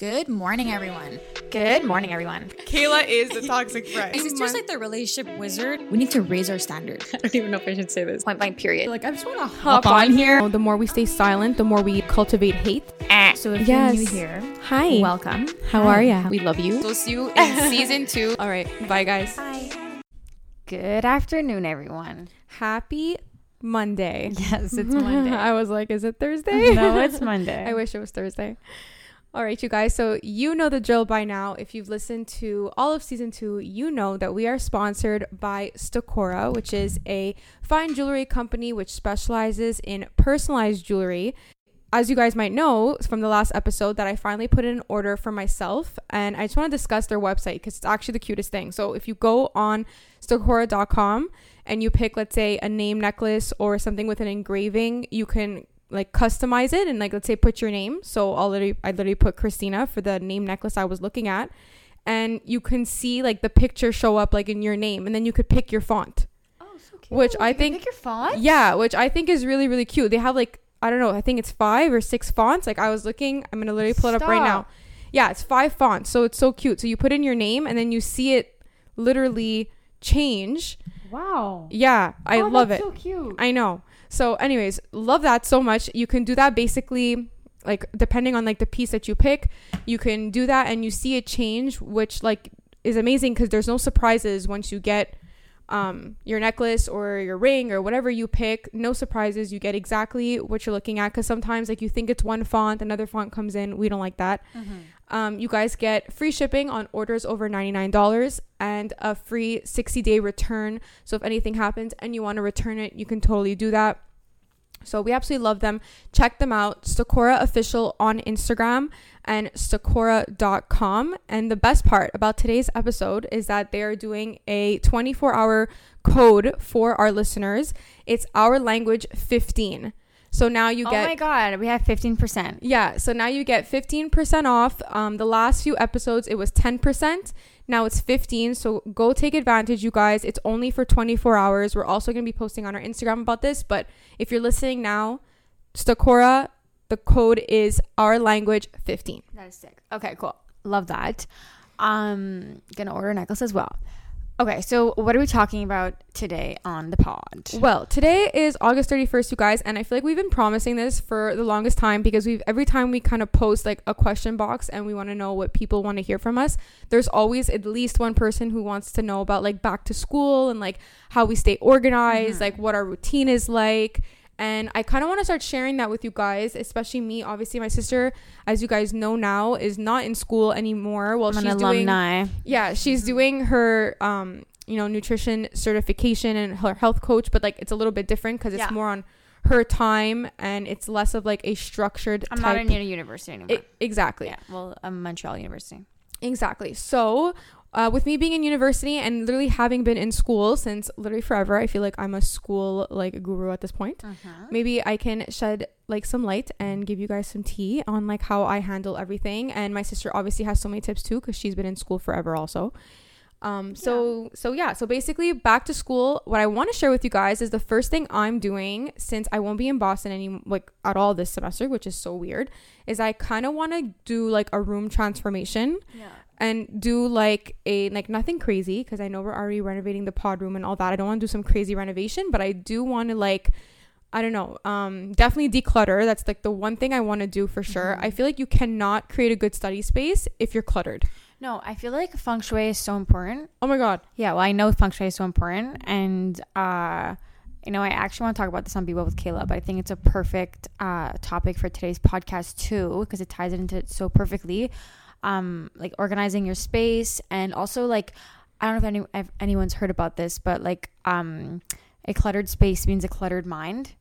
Good morning, everyone. Good morning, everyone. Kayla is a toxic friend. My sister's like the relationship wizard. We need to raise our standard. I don't even know if I should say this. Point blank, period. like, I just want to Hop on here. The more we stay silent, the more we cultivate hate. Eh. So if Yes. you're new here, Hi. welcome. How are ya? We love you. We'll see you in season two. All right. Bye, guys. Bye. Good afternoon, everyone. Happy Monday. Yes, it's Monday. I was like, is it Thursday? no, it's Monday. I wish it was Thursday. All right, you guys. So, you know the drill by now. If you've listened to all of season two, you know that we are sponsored by Stacora, which is a fine jewelry company which specializes in personalized jewelry. As you guys might know from the last episode, that I finally put in an order for myself, and I just want to discuss their website because it's actually the cutest thing. So, if you go on Stacora.com and you pick, let's say, a name necklace or something with an engraving, you can like customize it and like let's say put your name. So I'll literally I literally put Christina for the name necklace I was looking at. And you can see like the picture show up like in your name and then you could pick your font. oh, so cute. Which I You think- pick your font. Yeah, which I think is really, really cute. They have like I don't know, I think it's five or six fonts. Like I was looking, I'm gonna literally pull it up right now. Yeah, it's five fonts. So it's so cute. So you put in your name and then you see it literally change. Wow. Yeah, I Oh, love it. So cute. I know. So, anyways, love that so much. You can do that basically, like depending on like the piece that you pick, you can do that and you see a change, which like is amazing because there's no surprises once you get um, your necklace or your ring or whatever you pick. No surprises. You get exactly what you're looking at because sometimes like you think it's one font, another font comes in. We don't like that. Um, you guys get free shipping on orders over $99 and a free 60 day return. So if anything happens and you want to return it, you can totally do that. So we absolutely love them. Check them out. Stacora official on Instagram and stacora.com. And the best part about today's episode is that they are doing a 24 hour code for our listeners. It's our language 15. So now you get. oh my god, we have fifteen percent. yeah, so now you get 15% off. Um, the last few episodes, it was 10%. Now it's 15. So go take advantage, you guys. It's only for 24 hours. We're also going to be posting on our Instagram about this. But if you're listening now, Stacora, the code is our language 15. That is sick. Okay, cool. Love that. Um, gonna order a necklace as well. Okay, so what are we talking about today on the pod? Well, today is August 31st, you guys, and I feel like we've been promising this for the longest time because we've every time we kind of post like a question box and we want to know what people want to hear from us, there's always at least one person who wants to know about like back to school and like how we stay organized, mm-hmm. like what our routine is like. And I kind of want to start sharing that with you guys, especially me. Obviously, my sister, as you guys know now, is not in school anymore. Well, I'm an she's doing yeah, she's doing her um, you know, nutrition certification and her health coach, but like it's a little bit different because it's Yeah. more on her time and it's less of like a structured I'm not in a university anymore. I- exactly. yeah, well, I'm Montreal University. Exactly. So, uh, with me being in university and literally having been in school since literally forever, I feel like I'm a school like guru at this point. Maybe I can shed like some light and give you guys some tea on like how I handle everything. And my sister obviously has so many tips too because she's been in school forever also. Um, so so yeah, so basically back to school. What I want to share with you guys is the first thing I'm doing since I won't be in Boston any like at all this semester, which is so weird, is I kind of want to do like a room transformation Yeah. And do like a like nothing crazy because I know we're already renovating the pod room and all that. I don't want to do some crazy renovation, but I do want to like I don't know, um definitely declutter. That's like the one thing I want to do for sure. I feel like you cannot create a good study space if you're cluttered. No, I feel like feng shui is so important. Oh my god. Yeah, well, I know feng shui is so important, and uh, you know, I actually want to talk about this on Be Well with Kayla, but I think it's a perfect uh topic for today's podcast too because it ties it into it so perfectly. Um, like organizing your space, and also like I don't know if, any, if anyone's heard about this, but like um, a cluttered space means a cluttered mind.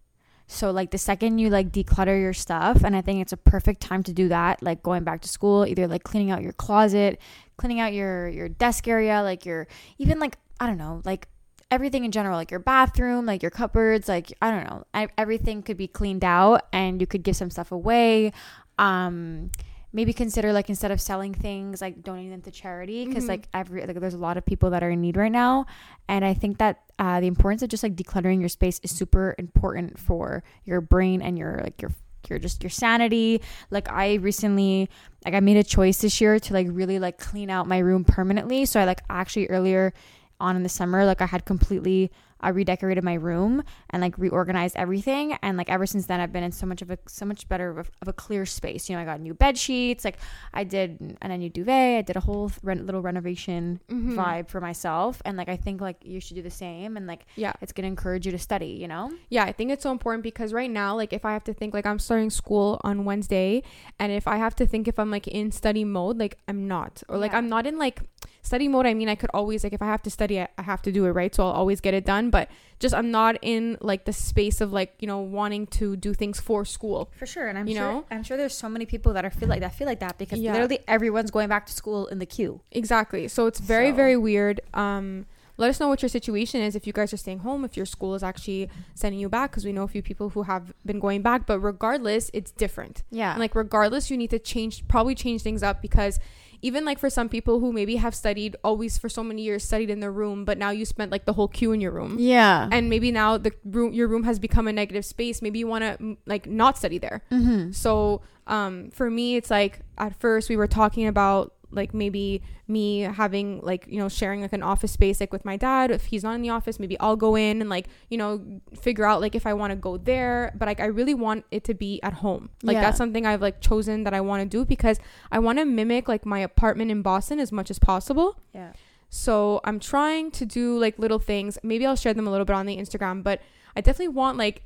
So like the second you like declutter your stuff, and I think it's a perfect time to do that, like going back to school, either like cleaning out your closet, cleaning out your your desk area, like your even like I don't know, like everything in general, like your bathroom, like your cupboards, like I don't know, everything could be cleaned out, and you could give some stuff away. Um, maybe consider like instead of selling things like donating them to charity because Mhm. like every like there's a lot of people that are in need right now and i think that uh, the importance of just like decluttering your space is super important for your brain and your like your your just your sanity. Like I recently like I made a choice this year to like really like clean out my room permanently. So I like actually earlier on in the summer like I had completely I redecorated my room and like reorganized everything. And like ever since then, I've been in so much of a so much better of a, of a clear space. You know, I got new bed sheets, like I did, and a new duvet. I did a whole re- little renovation Mhm. vibe for myself. And like I think like you should do the same. And like Yeah. it's gonna encourage you to study. You know? Yeah, I think it's so important because right now, like if I have to think like I'm starting school on Wednesday and if I have to think if I'm like in study mode, like I'm not. Or like Yeah. I'm not in like study mode. I mean I could always like if I have to study I, I have to do it, right? So I'll always get it done. But just I'm not in like the space of like, you know, wanting to do things for school. For sure. And I'm You sure know? I'm sure there's so many people that are feel like that feel like that because Yeah. literally everyone's going back to school in the queue. Exactly. So it's very, So- very weird. Um, let us know what your situation is if you guys are staying home, if your school is actually sending you back, because we know a few people who have been going back. But regardless, it's different. Yeah. And like regardless, you need to change, probably change things up because even like for some people who maybe have studied always for so many years, studied in their room, but now you spent like the whole queue in your room. yeah. And maybe now the room, your room has become a negative space. Maybe you want to like not study there. mm-hmm. So um, for me, it's like at first we were talking about like maybe me having like you know sharing like an office space like with my dad if he's not in the office maybe i'll go in and like you know figure out like if i want to go there but like i really want it to be at home like Yeah. that's something i've like chosen that i want to do because i want to mimic like my apartment in boston as much as possible Yeah. so I'm trying to do like little things. Maybe I'll share them a little bit on the Instagram, but I definitely want like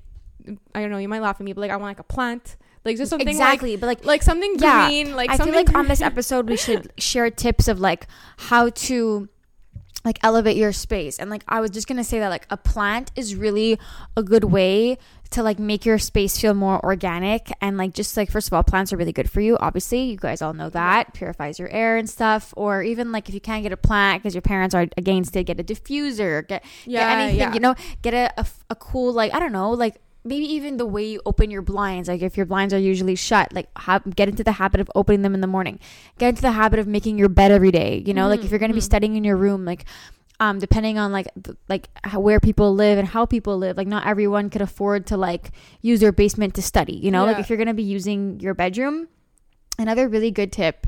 I don't know, you might laugh at me, but like I want like a plant. Like just something exactly. but like like like something Yeah. green, like I feel like on this episode we should share tips of like how to like elevate your space. And like I was just gonna say that like a plant is really a good way to like make your space feel more organic and like just like first of all plants are really good for you obviously you guys all know that purifies your air and stuff or even like if you can't get a plant because your parents are against it get a diffuser get, Yeah, get anything yeah. you know get a a cool like i don't know like maybe even the way you open your blinds like if your blinds are usually shut like have, get into the habit of opening them in the morning get into the habit of making your bed every day you know like if you're going to be mhm. studying in your room like um depending on like th- like how, where people live and how people live like not everyone could afford to like use their basement to study you know like if you're going to be using your bedroom another really good tip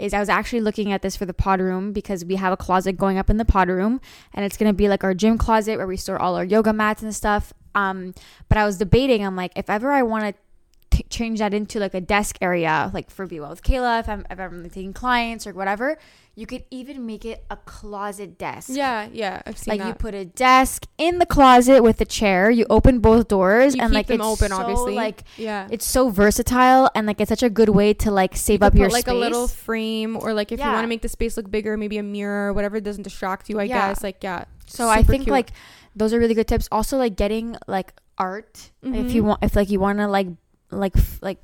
is I was actually looking at this for the pod room because we have a closet going up in the pod room and it's gonna be like our gym closet where we store all our yoga mats and stuff. Um, but I was debating, I'm like, if ever I want to change that into like a desk area, like for Be Well with Kayla, if I'm if I'm taking clients or whatever, you could even make it a closet desk. Yeah, yeah, I've seen Like that. you put a desk in the closet with a chair, you open both doors, You and keep like them it's open, so, obviously. Like yeah. it's so versatile and like it's such a good way to like save You up your put, like space. a little frame or like if you want to make the space look bigger, maybe a mirror, or whatever doesn't distract you, I Yeah. guess. Like yeah. So I think cute. like those are really good tips. Also, like getting like art if you Mhm. want, if like you want to like like f- like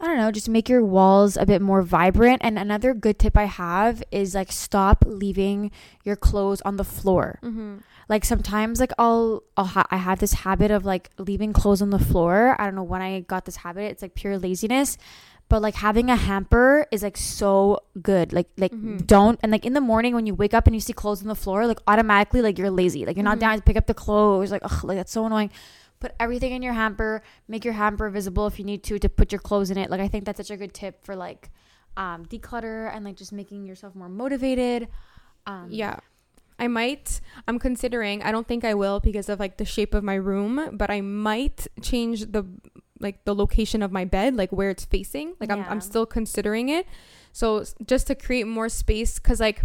I don't know, just make your walls a bit more vibrant. And another good tip I have is like stop leaving your clothes on the floor. Mhm. Like sometimes like I'll I'll ha- I have this habit of like leaving clothes on the floor. I don't know when I got this habit. It's like pure laziness. But like having a hamper is like so good. Like like Mhm. don't and like in the morning when you wake up and you see clothes on the floor, like automatically like you're lazy. Like you're not Mhm. down to pick up the clothes. Like ugh, like that's so annoying. Put everything in your hamper. Make your hamper visible if you need to to put your clothes in it. Like I think that's such a good tip for like um declutter and like just making yourself more motivated. Um Yeah. I might I'm considering I don't think I will because of like the shape of my room, but I might change the like the location of my bed, like where it's facing. Like I'm I'm still considering it. So just to create more space cuz like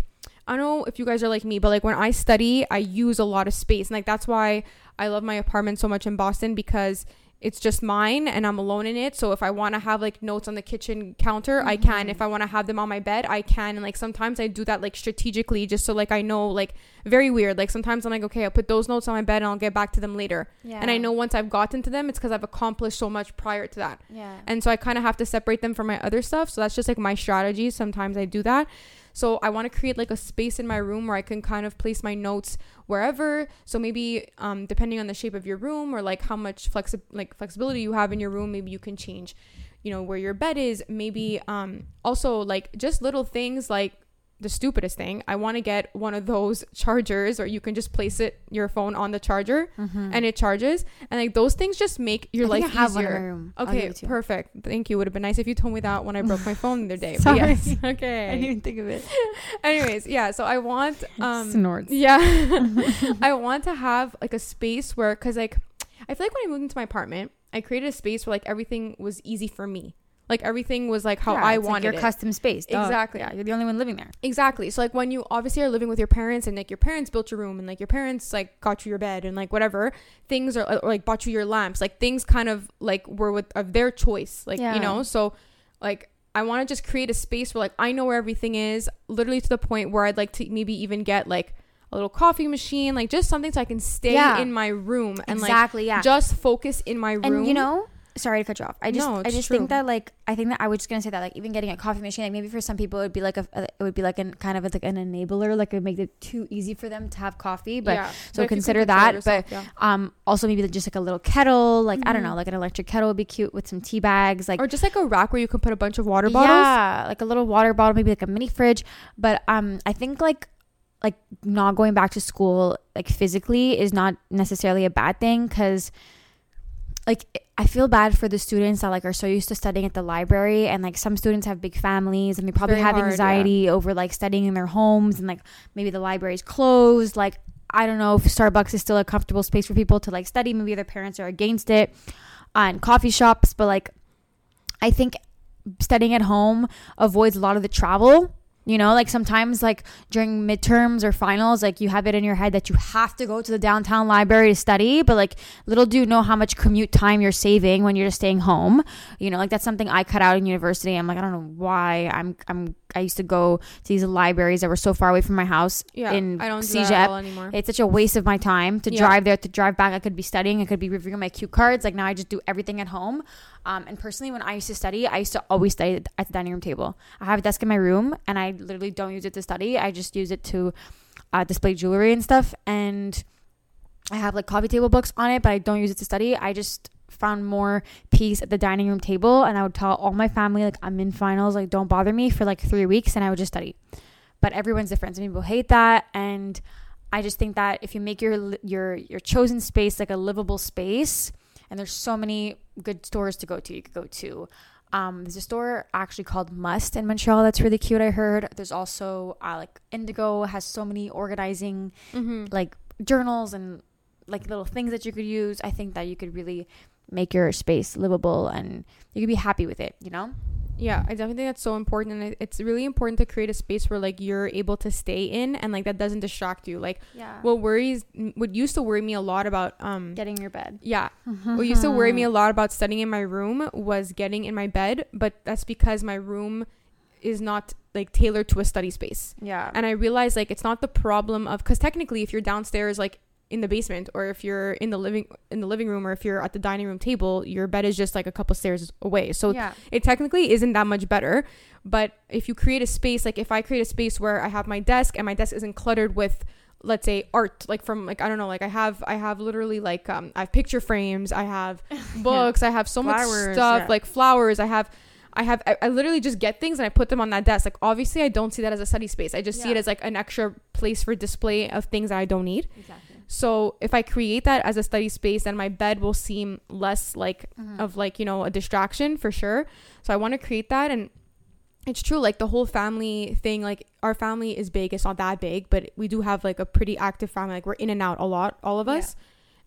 I don't know if you guys are like me, but like when I study, I use a lot of space. And like that's why I love my apartment so much in Boston because it's just mine and I'm alone in it. So if I want to have like notes on the kitchen counter, I can. Mhm. If I want to have them on my bed, I can. And like sometimes I do that like strategically just so like I know like very weird. Like sometimes I'm like, okay, I'll put those notes on my bed and I'll get back to them later. yeah. And I know once I've gotten to them, it's because I've accomplished so much prior to that. Yeah. And so I kind of have to separate them from my other stuff. So that's just like my strategy. Sometimes I do that. So I want to create like a space in my room where I can kind of place my notes wherever. So maybe um, depending on the shape of your room or like how much flexi- like flexibility you have in your room, maybe you can change, you know, where your bed is. Maybe um, also like just little things like the stupidest thing. I want to get one of those chargers, or you can just place it your phone on the charger and it charges. And like those things just make your Mm-hmm. I life I have one in my easier. Okay, it to you. perfect. Thank you. Would have been nice if you told me that when I broke my phone the other day. Sorry. yes. Okay. I didn't even think of it. Anyways, yeah. So I want um Snorts. yeah. I want to have like a space where, cause like, I feel like when I moved into my apartment, I created a space where like everything was easy for me. Like everything was like how Yeah, I it's like wanted your it. custom space. duh. Exactly. Yeah, you're the only one living there. Exactly. So like when you obviously are living with your parents and like your parents built your room and like your parents like got you your bed and like whatever things are or like bought you your lamps like things kind of like were with of their choice like Yeah. you know so like I want to just create a space where like I know where everything is literally to the point where I'd like to maybe even get like a little coffee machine like just something so I can stay Yeah. in my room and exactly. yeah. like just focus in my room and you know, sorry to cut you off. I just, No, I just true. think that like, I think that I was just gonna say that like, even getting a coffee machine, like maybe for some people it would be like a, it would be like an kind of like an enabler, like it would make it too easy for them to have coffee. But Yeah. so But if you can consider that. yourself, but yeah. um, also maybe just like a little kettle, like I don't Mhm. know, like an electric kettle would be cute with some tea bags, like or just like a rack where you can put a bunch of water bottles Yeah, like a little water bottle, maybe like a mini fridge. But um, I think like like not going back to school like physically is not necessarily a bad thing because like I feel bad for the students that like are so used to studying at the library and like some students have big families and they probably very have hard, yeah. anxiety over like studying in their homes and like maybe the library's closed like I don't know if Starbucks is still a comfortable space for people to like study maybe their parents are against it uh, and coffee shops but like I think studying at home avoids a lot of the travel. You know, like sometimes, like during midterms or finals, like you have it in your head that you have to go to the downtown library to study, but like little do you know how much commute time you're saving when you're just staying home. You know, like that's something I cut out in university. I'm like, I don't know why. I'm, I'm, I used to go to these libraries that were so far away from my house yeah in I don't do that at all anymore It's such a waste of my time to Yeah. drive there, to drive back. I could be studying, I could be reviewing my cue cards. Like now, I just do everything at home. Um, and personally, when I used to study, I used to always study at the dining room table. I have a desk in my room, and I literally don't use it to study. I just use it to uh, display jewelry and stuff. And I have like coffee table books on it, but I don't use it to study. I just found more peace at the dining room table, and I would tell all my family like I'm in finals, like don't bother me for like three weeks, and I would just study. But everyone's different. Some people hate that, and I just think that if you make your your your chosen space like a livable space, and there's so many good stores to go to. You could go to. Um, there's a store actually called Must in Montreal that's really cute. I heard. There's also uh, like Indigo has so many organizing mm-hmm. like journals and like little things that you could use. I think that you could really make your space livable and you could be happy with it. You know? Yeah, I definitely think that's so important, and it's really important to create a space where like you're able to stay in, and like that doesn't distract you. Like Yeah. what worries, what used to worry me a lot about, um, Getting your bed. yeah, what used to worry me a lot about studying in my room was getting in my bed, but that's because my room is not like tailored to a study space. Yeah. And I realized like it's not the problem of because technically if you're downstairs like in the basement or if you're in the living in the living room or if you're at the dining room table, your bed is just like a couple stairs away. So yeah. it technically isn't that much better. But if you create a space, like if I create a space where I have my desk and my desk isn't cluttered with let's say art like from like i don't know like i have i have literally like um i have picture frames i have books i have so much stuff yeah. like flowers i have I have I, I literally just get things and I put them on that desk. Like obviously I don't see that as a study space. I just see it as like an extra place for display of things that I don't need. Exactly. So if I create that as a study space, then my bed will seem less like Mm-hmm. of like you know a distraction for sure. So I want to create that and it's true like the whole family thing like our family is big it's not that big but we do have like a pretty active family like we're in and out a lot all of Yeah. us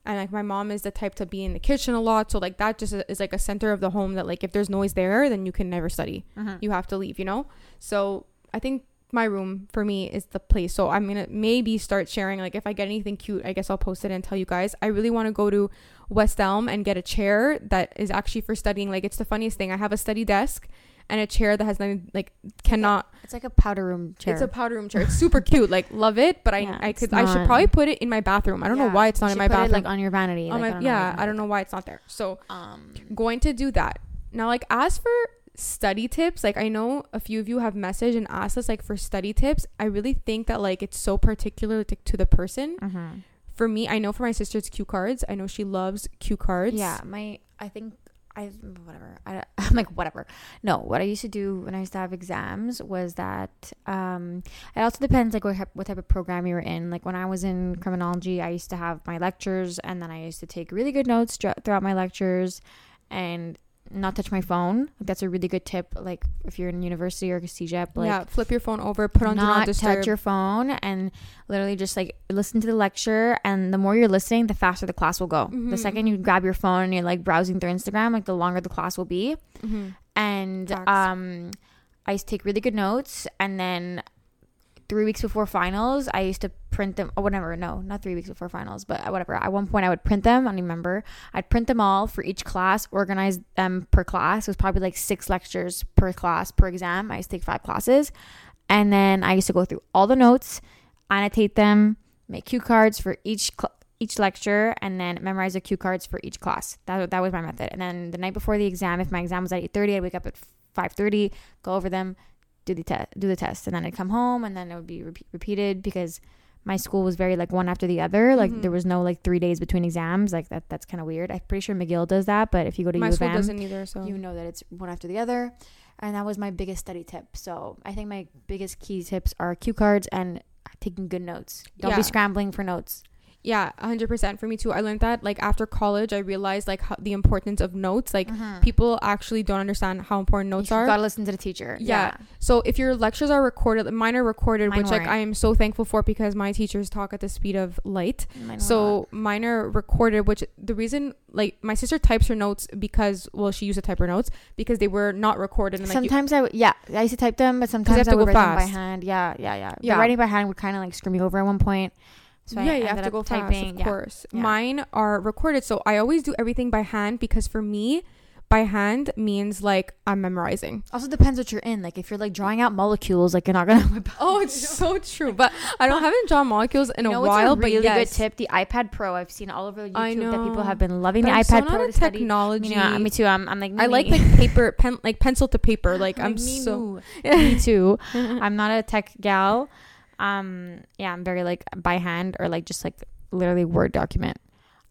and like my mom is the type to be in the kitchen a lot so like that just is like a center of the home that like if there's noise there then you can never study Mhm. you have to leave you know so i think my room for me is the place. So i'm gonna maybe start sharing like if i get anything cute i guess i'll post it and tell you guys. I really want to go to west elm and get a chair that is actually for studying. Like it's the funniest thing. I have a study desk and a chair that has nothing like cannot It's like a powder room chair. it's a powder room chair. It's super cute. Like love it but i Yeah, i could i should probably put it in my bathroom. I don't know why it's not in my put it, bathroom. like on your vanity. On like, my- I yeah i don't know why it's not there. So Um, going to do that. Now like as for study tips. Like i know a few of you have messaged and asked us like for study tips. I really think that like it's so particular to, to the person. For me i know for my sister it's cue cards. I know she loves cue cards. Yeah, my I think I whatever. I, I'm like whatever. No, what I used to do when I used to have exams was that um, it also depends like what type, what type of program you were in. Like when I was in criminology, I used to have my lectures, and then I used to take really good notes throughout my lectures, and not touch my phone. That's a really good tip. Like if you're in university or CEGEP, like yeah, flip your phone over, put on do not not touch your phone and literally just like listen to the lecture and the more you're listening the faster the class will go the Mhm. second you grab your phone and you're like browsing through instagram like the longer the class will be Mhm. and Facts. um i take really good notes and then three weeks before finals i used to print them or whatever no not three weeks before finals but whatever. At one point i would print them i don't remember. I'd print them all for each class organize them per class. It was probably like six lectures per class per exam. I used to take five classes. And then i used to go through all the notes annotate them make cue cards for each cl- each lecture and then memorize the cue cards for each class. That, that was my method. And then the night before the exam if my exam was at 8.30 i'd wake up at 5.30 go over them do the test do the test and then i'd come home and then it would be repeat- repeated because my school was very like one after the other. Like Mhm. there was no like three days between exams. Like that that's kind of weird. I'm pretty sure mcgill does that but if you go to My U of school M, doesn't either, so. you know that it's one after the other and that was my biggest study tip. So i think my biggest key tips are cue cards and taking good notes. Don't Yeah. be scrambling for notes yeah, hundred percent for me too. I learned that like after college, I realized like how, the importance of notes. Like Mhm. people actually don't understand how important notes are. you are. gotta listen to the teacher Yeah. So if your lectures are recorded, mine are recorded, Mine which like weren't. I am so thankful for because my teachers talk at the speed of light. Mine were not. So mine are recorded, which the reason like my sister types her notes because well she used to type her notes because they were not recorded and like you- sometimes I would, yeah, I used to type them, but sometimes have I to would go write them by hand. Yeah, yeah, yeah. Yeah. The writing by hand would kind of like screw me over at one point. So I yeah, you have to go typing. fast, of yeah. course. Yeah. Mine are recorded, so I always do everything by hand because for me, by hand means like I'm memorizing. Also depends what you're in. Like if you're like drawing out molecules, like you're not gonna. whip Oh, it's so true. But I don't haven't drawn molecules in you a while. what's a really but yes, good tip? The iPad Pro. I've seen all over YouTube I that people have been loving But the I'm iPad not Pro to study. technology. Me, too, me too. I'm, I'm like I like me. like paper, pen, like pencil to paper. Like I'm me so. me too. I'm not a tech gal. Um, yeah, I'm very like by hand or like just like literally Word document.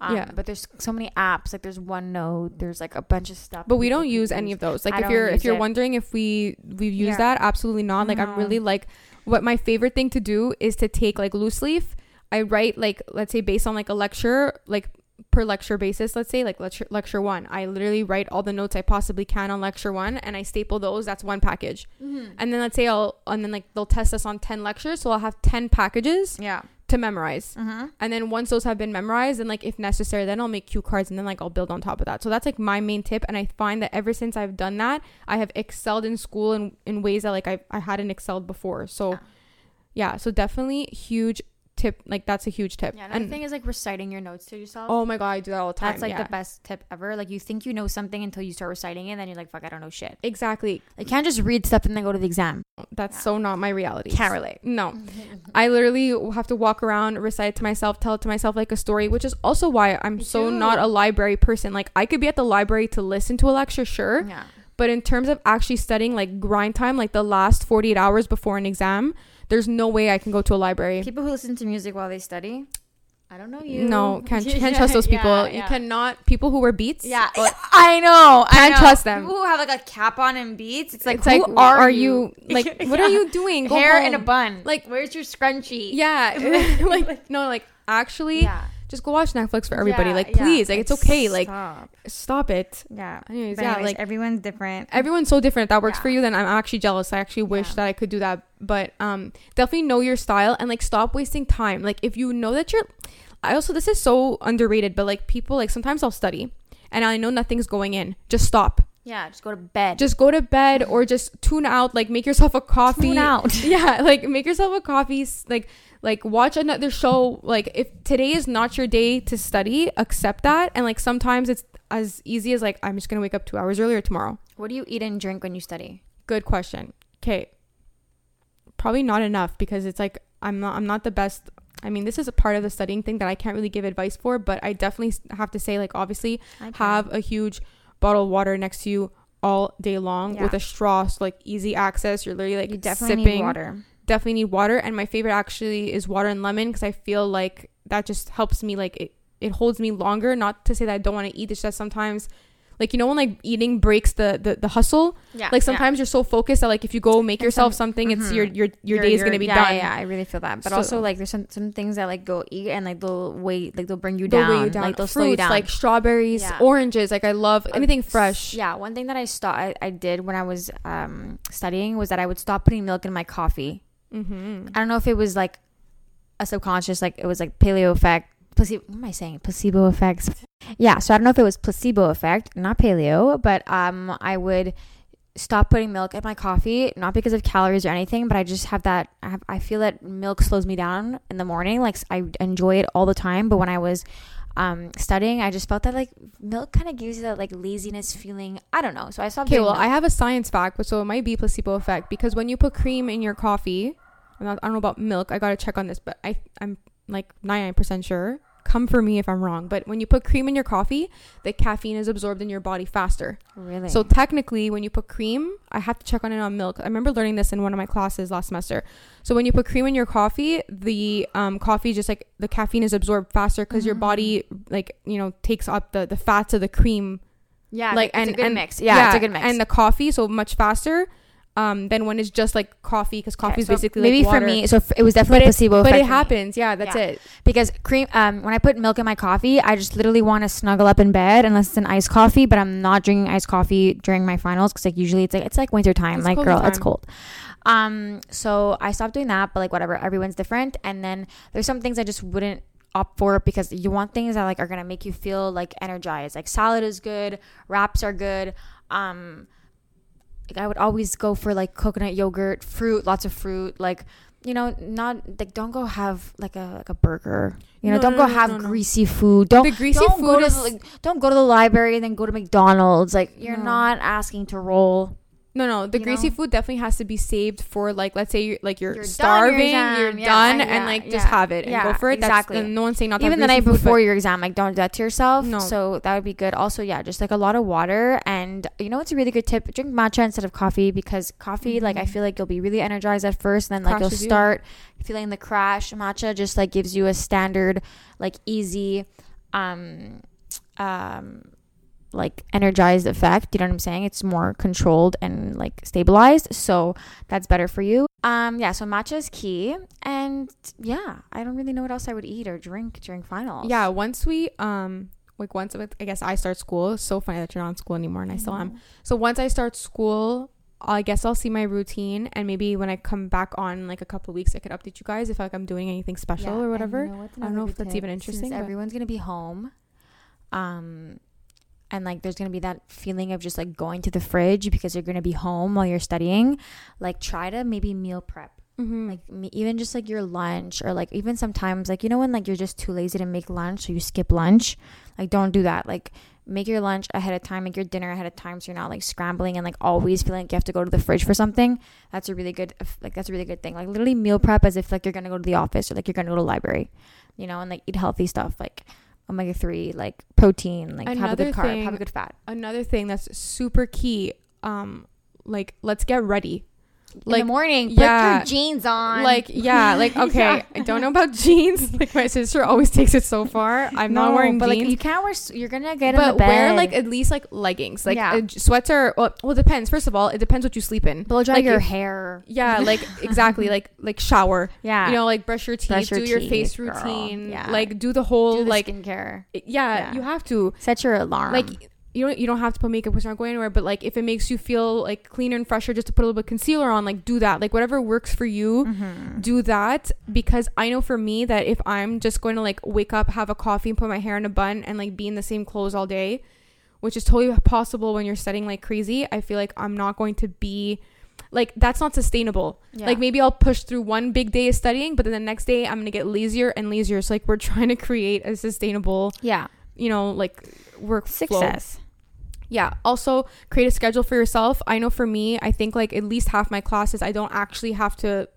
Um, Yeah. But there's so many apps. Like there's OneNote. There's like a bunch of stuff. But we don't use any of those. Like I if you're if you're it. wondering if we we've used Yeah. that, absolutely not. Like I'm really like what my favorite thing to do is to take like loose leaf. I write like let's say based on like a lecture, like per lecture basis, let's say like lecture lecture one. I literally write all the notes I possibly can on lecture one and I staple those. That's one package. Mm-hmm. And then let's say I'll and then like they'll test us on ten lectures, so I'll have ten packages Yeah. to memorize. Mm-hmm. And then once those have been memorized, and like if necessary, then I'll make cue cards and then like I'll build on top of that. So that's like my main tip. And I find that ever since I've done that, I have excelled in school in, in ways that like I, I hadn't excelled before. So Yeah. yeah, so definitely huge tip. Like that's a huge tip. Yeah. Another and thing is like reciting your notes to yourself. oh my god, I do that all the time. That's like yeah. the best tip ever. Like you think you know something until you start reciting it, and then you're like, "Fuck, I don't know shit." Exactly. Like, you can't just read stuff and then go to the exam. That's Yeah. so not my reality. Can't relate. No. I literally have to walk around, recite it to myself, tell it to myself like a story, which is also why I'm Me so too. not a library person. Like I could be at the library to listen to a lecture, sure. Yeah. But in terms of actually studying like grind time, like the last 48 hours before an exam, there's no way I can go to a library. People who listen to music while they study, I don't know you. No, can't, can't trust those people. yeah, You cannot, people who wear beats. Yeah, I know. I Can't know. trust them. People who have like a cap on and beats. It's like, it's like, who are, are you? you, like, what are you doing? Go Hair in a bun. Like- where's your scrunchie? Yeah. like, no, like, actually, yeah. Just go watch Netflix for everybody. Yeah, like, yeah. please, like, it's okay. Like, stop. stop it. yeah. Anyways, But yeah, like, everyone's different. everyone's so different. If that works Yeah. for you, then I'm actually jealous. I actually wish Yeah. that I could do that. But um, definitely know your style and like stop wasting time. Like if you know that you're, I also this is so underrated. But like people like sometimes I'll study and I know nothing's going in. Just stop. yeah, just go to bed. Just go to bed or just tune out. Like make yourself a coffee. tune out. Yeah, like make yourself a coffee. Like like watch another show. Like if today is not your day to study, accept that. And like sometimes it's as easy as like I'm just gonna wake up two hours earlier tomorrow. What do you eat and drink when you study? Good question. Okay. Probably not enough because it's like I'm not I'm not the best. I mean, this is a part of the studying thing that I can't really give advice for, but I definitely have to say like obviously have a huge bottle of water next to you all day long Yeah. with a straw, so like easy access. You're literally like you definitely sipping. need water. Definitely need water, and my favorite actually is water and lemon because I feel like that just helps me like it. It holds me longer. Not to say that I don't want to eat. It's just sometimes like you know when like eating breaks the the, the hustle Yeah. like sometimes you're so focused that like if you go make And yourself some- something it's mhm. your your your day is gonna be yeah, done Yeah, I really feel that. But So- also like there's some some things that like go eat and like they'll wait like they'll bring you, They'll down. you down. Like they'll Fruits, slow you down. like strawberries Yeah. oranges like i love Uh, anything fresh Yeah, one thing that I stopped I, I did when I was um studying was that I would stop putting milk in my coffee. Mm-hmm. I don't know if it was like a subconscious like it was like paleo effect placebo what am I saying? Placebo effects. Yeah, so I don't know if it was placebo effect, not paleo, but um I would stop putting milk in my coffee, not because of calories or anything, but I just have that I have I feel that milk slows me down in the morning. Like I enjoy it all the time, but when I was um studying, I just felt that like milk kind of gives you that like laziness feeling. I don't know. So I stopped okay well milk. i have a science fact but so it might be placebo effect because when you put cream in your coffee not, i don't know about milk i gotta check on this but i i'm like 99% sure come for me if i'm wrong but when you put cream in your coffee the caffeine is absorbed in your body faster really So technically, when you put cream, I have to check on it on milk. I remember learning this in one of my classes last semester. So when you put cream in your coffee, the um, coffee just like the caffeine is absorbed faster because your Mhm. body like you know takes up the the fats of the cream. yeah, like, and- a good and- mix. Yeah, it's a good mix. And the coffee, so much faster. Um, than when it's just like coffee because coffee Okay, is so basically maybe like for me. So it was definitely But placebo But it for me. happens, yeah. That's Yeah. it. because cream um when i put milk in my coffee i just literally want to snuggle up in bed unless it's an iced coffee but i'm not drinking iced coffee during my finals because like usually it's like it's like winter time It's like girl it's cold um so i stopped doing that but like whatever everyone's different and then there's some things i just wouldn't opt for because you want things that like are gonna make you feel like energized like salad is good wraps are good um I would always go for like coconut yogurt, fruit, lots of fruit, like you know, not like don't go have like a like a burger. You know, No, don't no, go no, have greasy food. Don't The greasy don't go food to is the, like, don't go to the library and then go to McDonald's. Like you're No. not asking to roll. No, no. The You greasy know? food definitely has to be saved for like, let's say you're like you're, You're done your starving, you're yeah, done, I- and yeah, like just yeah, have it and yeah, go for it. exactly. That's, no one's saying not Even the night food, before your exam, like don't do that to yourself. No. So that would be good. Also, yeah, just like a lot of water. And you know what's a really good tip? Drink matcha instead of coffee because coffee, like I Mhm. feel like you'll be really energized at first, and then like Crashes you'll you. start feeling the crash. Matcha just like gives you a standard, like easy, um, um, like energized effect. You know what I'm saying? It's more controlled and like stabilized. So that's better for you. Um, yeah. So matcha is key, and yeah, I don't really know what else I would eat or drink during finals. Yeah, once we um like once I guess I start school. It's so funny that you're not in school anymore and I still am. So once I start school, I guess I'll see my routine and maybe when I come back on like a couple of weeks, I could update you guys if like I'm doing anything special Yeah, or whatever. you know I don't know if that's even interesting, everyone's gonna be home, um, and like there's gonna be that feeling of just like going to the fridge because you're gonna be home while you're studying. Like try to maybe meal prep. Mm-hmm. Like me, even just like your lunch or like even sometimes like you know when like you're just too lazy to make lunch so you skip lunch. Like don't do that. Like make your lunch ahead of time, make your dinner ahead of time so you're not like scrambling and like always feeling like you have to go to the fridge for something. That's a really good like that's a really good thing. Like literally meal prep as if like you're gonna go to the office or like you're gonna go to the library, you know, and like eat healthy stuff like omega three, like protein, like have a good carb, have a good fat. Another thing that's super key, um, like let's get ready. In Like the morning, put yeah, your jeans on. Like yeah, like okay. Yeah. I don't know about jeans. Like my sister always takes it so far. I'm not wearing but jeans. like you can't wear. You're gonna get in the but wear like at least like leggings, like Yeah. a sweater. Well, well, it depends. First of all, it depends what you sleep in. blow dry like your if- hair. Yeah, like exactly, like like shower. Yeah, You know, like brush your teeth, Brush your do your teeth, face girl. routine, Yeah. like do the whole do the like skincare. yeah, Yeah. You have to Set your alarm. like you don't you don't have to put makeup because you're not going anywhere. But like if it makes you feel like cleaner and fresher, just to put a little bit of concealer on, like do that. Like whatever works for you. Mhm. do that because I know for me that if I'm just going to like wake up, have a coffee, and put my hair in a bun and like be in the same clothes all day, which is totally possible when you're studying like crazy, I feel like I'm not going to be like that's not sustainable. Yeah. Like maybe I'll push through one big day of studying, but then the next day I'm gonna get lazier and lazier. So like we're trying to create a sustainable, yeah, you know, like work flow success. Yeah also create a schedule for yourself i know for me i think like at least half my classes i don't actually have to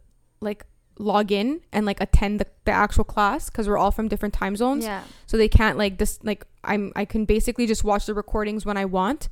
like log in and like attend the, the actual class because we're all from different time zones Yeah, so they can't like this like i'm i can basically just watch the recordings when i want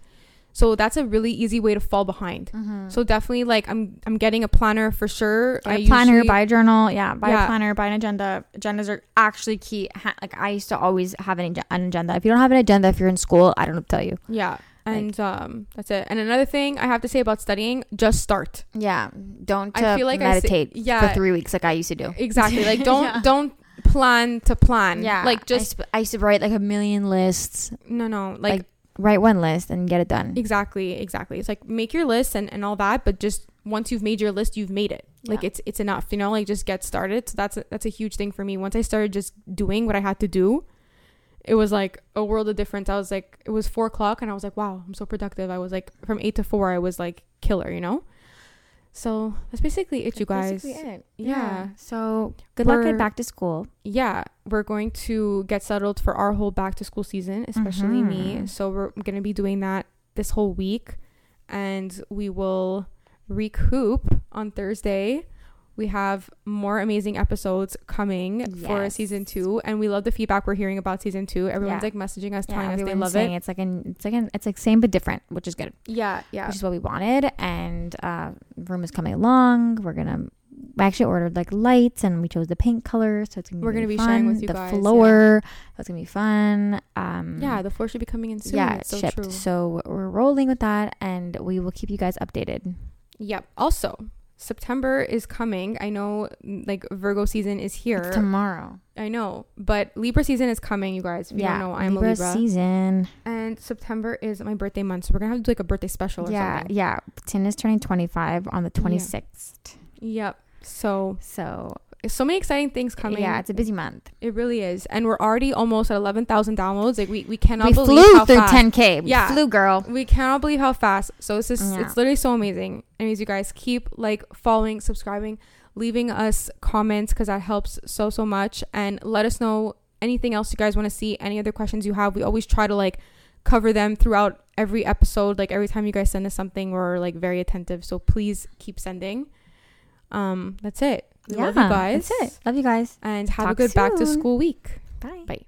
so that's a really easy way to fall behind mm-hmm. so definitely like i'm i'm getting a planner for sure Get a planner, usually- buy a journal. Yeah, buy Yeah. a planner, buy an agenda. Agendas are actually key. Ha- like I used to always have an, an agenda. If you don't have an agenda, if you're in school, I don't know what to tell you. yeah and um that's it and another thing i have to say about studying just start Yeah. Don't I uh, feel like I say- meditate yeah. for three weeks like I used to do. exactly like don't Yeah. don't plan to plan Yeah. like I just sp- I, used to write like a million lists. no no Like, like write one list and get it done. exactly exactly it's like make your list and, and all that but just once you've made your list you've made it like Yeah. it's it's enough you know like just get started so that's a, that's a huge thing for me once i started just doing what i had to do it was like a world of difference i was like it was four o'clock and i was like wow i'm so productive i was like from eight to four i was like killer you know so that's basically it you guys it. Yeah. So good luck at back to school. yeah, we're going to get settled for our whole back to school season, especially me. Mhm. So we're going to be doing that this whole week and we will recoup on Thursday. We have more amazing episodes coming for season 2 and we love the feedback we're hearing about season 2. Everyone's Yeah. like messaging us Yeah, telling us they love it. it's like an it's like an it's like same but different, which is good. Yeah, yeah. Which is what we wanted. And uh room is coming along. We're gonna we actually ordered like lights and we chose the pink color, so it's gonna be We're gonna be sharing with you the guys, floor. That's gonna be fun. Um Yeah, the floor should be coming in soon. yeah, it's so shipped. true. So we're rolling with that and we will keep you guys updated. Yep. Also, September is coming. I know mm, like Virgo season is here. It's tomorrow. I know, but Libra season is coming, you guys. If you don't know, I'm Libra a Libra. season. and September is my birthday month, so we're gonna have to do like a birthday special or Yeah, something. yeah. Tin is turning 25 on the 26th. Yep. So So, so many exciting things coming. yeah, it's a busy month. it really is, and we're already almost at eleven thousand downloads. Like we we cannot we believe flew how through fast. 10K. Yeah. flew, girl. We cannot believe how fast. So it's just Yeah. it's literally so amazing. Anyways, you guys keep like following, subscribing, leaving us comments because that helps so so much, and let us know anything else you guys want to see. Any other questions you have, we always try to like cover them throughout every episode. Like every time you guys send us something, we're like very attentive. So please keep sending. Um, that's it. We love you guys. That's it. Love you guys. And have a Talk good back to school week. Bye. Bye.